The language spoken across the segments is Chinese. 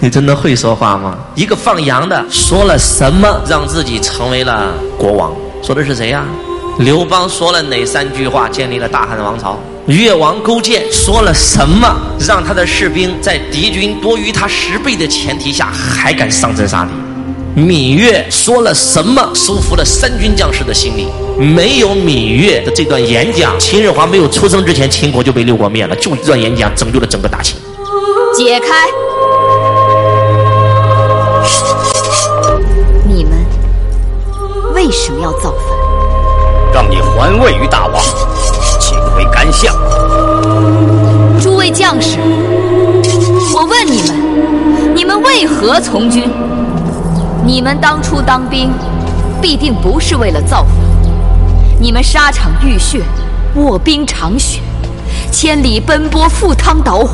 你真的会说话吗？一个放羊的说了什么，让自己成为了国王？说的是谁呀？刘邦说了哪三句话，建立了大汉王朝？越王勾践说了什么，让他的士兵在敌军多于他十倍的前提下，还敢上阵杀敌？芈月说了什么，收服了三军将士的心理？没有芈月的这段演讲，秦始皇没有出生之前，秦国就被六国灭了。就一段演讲，拯救了整个大秦。解开。为什么要造反？让你还位于大王，请回干相。诸位将士，我问你们：你们为何从军？你们当初当兵，必定不是为了造反。你们沙场浴血，卧冰尝雪，千里奔波，赴汤蹈火，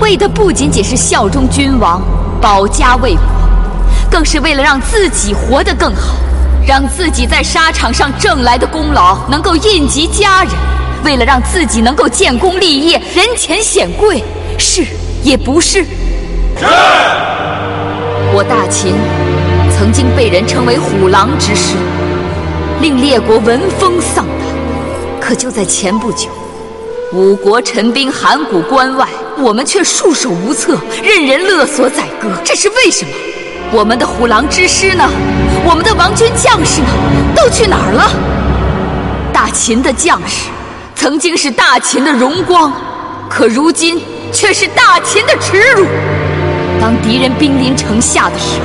为的不仅仅是效忠君王、保家卫国，更是为了让自己活得更好。让自己在沙场上挣来的功劳能够印及家人，为了让自己能够建功立业、人前显贵，是也不是？是。我大秦曾经被人称为虎狼之师，令列国闻风丧胆。可就在前不久，五国陈兵函谷关外，我们却束手无策，任人勒索宰割。这是为什么？我们的虎狼之师呢？我们的王军将士呢？都去哪儿了？大秦的将士曾经是大秦的荣光，可如今却是大秦的耻辱。当敌人兵临城下的时候，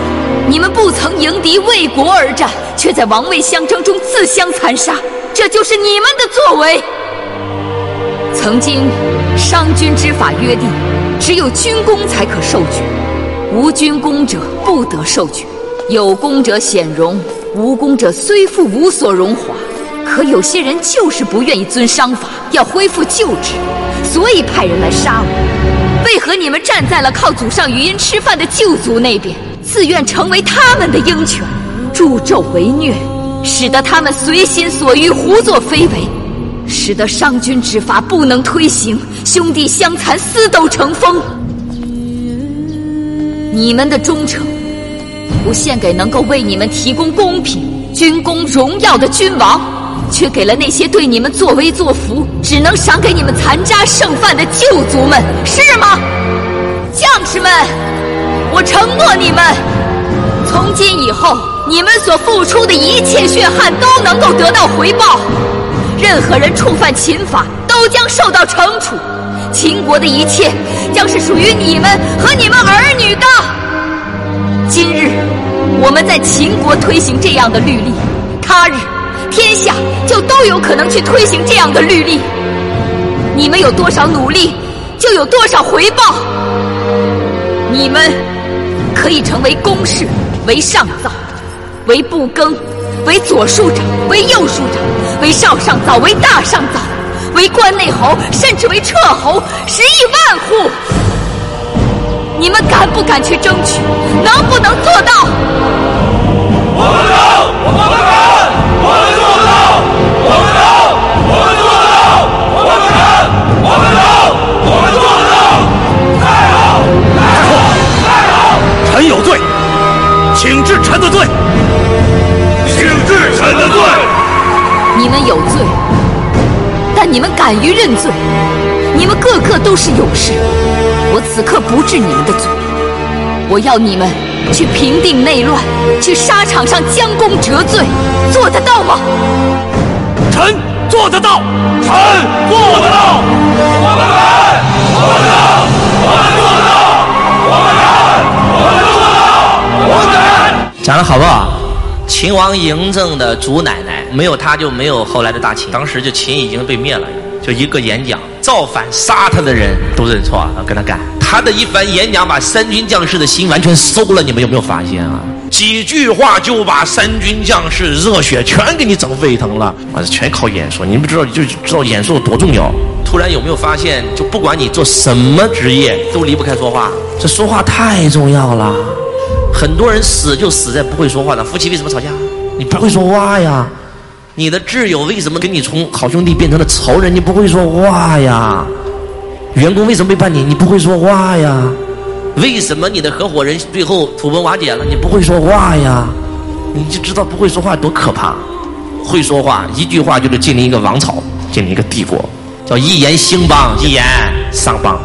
你们不曾迎敌为国而战，却在王位相争中自相残杀，这就是你们的作为。曾经商君之法约定，只有军功才可受爵。无军功者不得受爵，有功者显荣，无功者虽复无所荣华。可有些人就是不愿意遵商法，要恢复旧制，所以派人来杀我。为何你们站在了靠祖上余荫吃饭的旧族那边，自愿成为他们的鹰犬，助纣为虐，使得他们随心所欲胡作非为，使得商君之法不能推行，兄弟相残，私斗成风。你们的忠诚，不献给能够为你们提供公平、军功、荣耀的君王，却给了那些对你们作威作福、只能赏给你们残渣剩饭的旧族们，是吗？将士们，我承诺你们，从今以后，你们所付出的一切血汗都能够得到回报。任何人触犯秦法，都将受到惩处。秦国的一切将是属于你们和你们儿女的。今日我们在秦国推行这样的律例，他日天下就都有可能去推行这样的律例。你们有多少努力，就有多少回报。你们可以成为公事，为上造，为不更，为左庶长，为右庶长，为少上造，为大上造。为关内侯，甚至为彻侯，十亿万户，你们敢不敢去争取？能不能做到？我们能，我们敢，我们做得到，我们能，我们做得到，我们敢，我们能，我们做得到。太好，太好，太好！臣有罪，请治臣的罪，请治臣的罪。你们有罪。但你们敢于认罪，你们个个都是勇士。我此刻不治你们的罪，我要你们去平定内乱，去沙场上将功折罪，做得到吗？臣做得到，臣做得到，我们敢，我们能，我们做得到，我们敢，我们做得到，我们敢。讲的好不好？秦王嬴政的祖奶奶。没有他，就没有后来的大秦。当时就秦已经被灭了，就一个演讲，造反杀他的人都认错了，跟他干。他的一番演讲，把三军将士的心完全收了。你们有没有发现啊？几句话就把三军将士热血全给你整沸腾了。完了，全靠演说。你们知道就知道演说有多重要。突然有没有发现，就不管你做什么职业，都离不开说话。这说话太重要了。很多人死就死在不会说话的。夫妻为什么吵架？你不会说话呀。你的挚友为什么跟你从好兄弟变成了仇人？你不会说话呀？员工为什么背叛你？你不会说话呀？为什么你的合伙人最后土崩瓦解了？你不会说话呀，你就知道不会说话多可怕。会说话，一句话就是建立一个王朝，建立一个帝国，叫一言兴邦，一言丧邦。